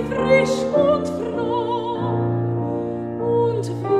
frisch und froh und.